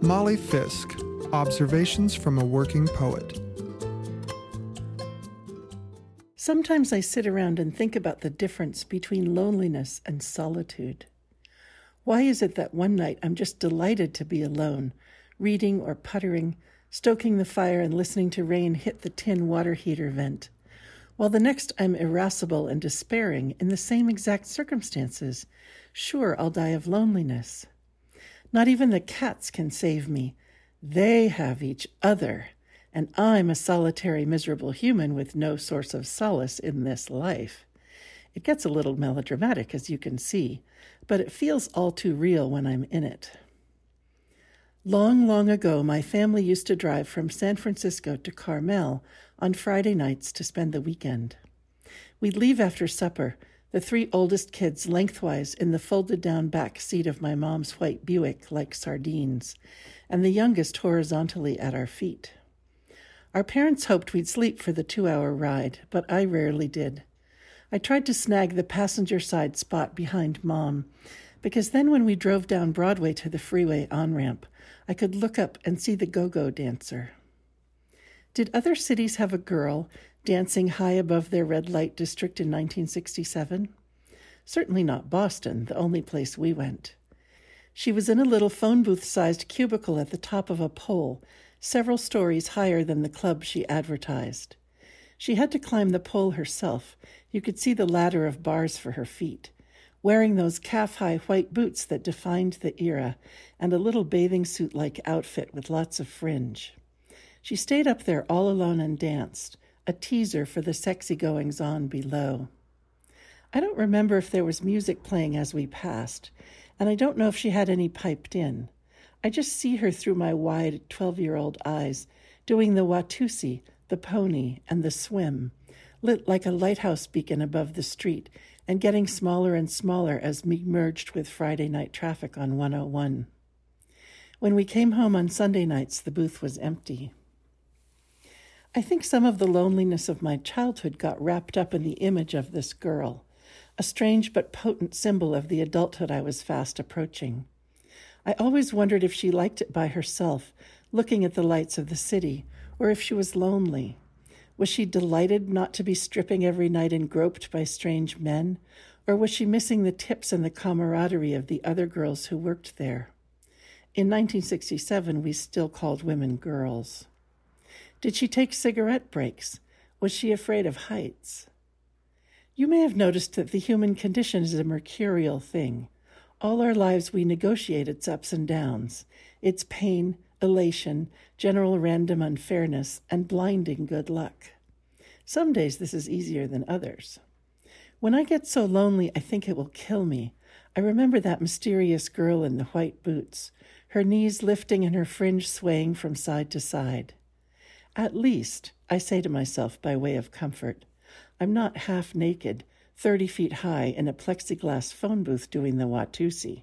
Molly Fisk Observations from a Working Poet. Sometimes I sit around and think about the difference between loneliness and solitude. Why is it that one night I'm just delighted to be alone, reading or puttering, stoking the fire and listening to rain hit the tin water heater vent, while the next I'm irascible and despairing in the same exact circumstances? Sure, I'll die of loneliness. Not even the cats can save me. They have each other and I'm a solitary, miserable human with no source of solace in this life. It gets a little melodramatic, as you can see, but it feels all too real when I'm in it. Long, long ago, my family used to drive from San Francisco to Carmel on Friday nights to spend the weekend. We'd leave after supper, the three oldest kids lengthwise in the folded down back seat of my mom's white Buick like sardines, and the youngest horizontally at our feet. Our parents hoped we'd sleep for the two hour ride, but I rarely did. I tried to snag the passenger side spot behind Mom, because then when we drove down Broadway to the freeway on ramp, I could look up and see the go go dancer. Did other cities have a girl dancing high above their red light district in 1967? Certainly not Boston, the only place we went. She was in a little phone booth sized cubicle at the top of a pole, several stories higher than the club she advertised. She had to climb the pole herself. You could see the ladder of bars for her feet. Wearing those calf high white boots that defined the era, and a little bathing suit like outfit with lots of fringe. She stayed up there all alone and danced, a teaser for the sexy goings on below. I don't remember if there was music playing as we passed, and I don't know if she had any piped in. I just see her through my wide 12 year old eyes, doing the Watusi, the pony, and the swim, lit like a lighthouse beacon above the street, and getting smaller and smaller as we merged with Friday night traffic on 101. When we came home on Sunday nights, the booth was empty. I think some of the loneliness of my childhood got wrapped up in the image of this girl, a strange but potent symbol of the adulthood I was fast approaching. I always wondered if she liked it by herself, looking at the lights of the city, or if she was lonely. Was she delighted not to be stripping every night and groped by strange men, or was she missing the tips and the camaraderie of the other girls who worked there? In 1967, we still called women girls. Did she take cigarette breaks? Was she afraid of heights? You may have noticed that the human condition is a mercurial thing. All our lives we negotiate its ups and downs, its pain, elation, general random unfairness, and blinding good luck. Some days this is easier than others. When I get so lonely I think it will kill me, I remember that mysterious girl in the white boots, her knees lifting and her fringe swaying from side to side. At least, I say to myself by way of comfort, I'm not half naked 30 feet high in a plexiglass phone booth doing the Watusi.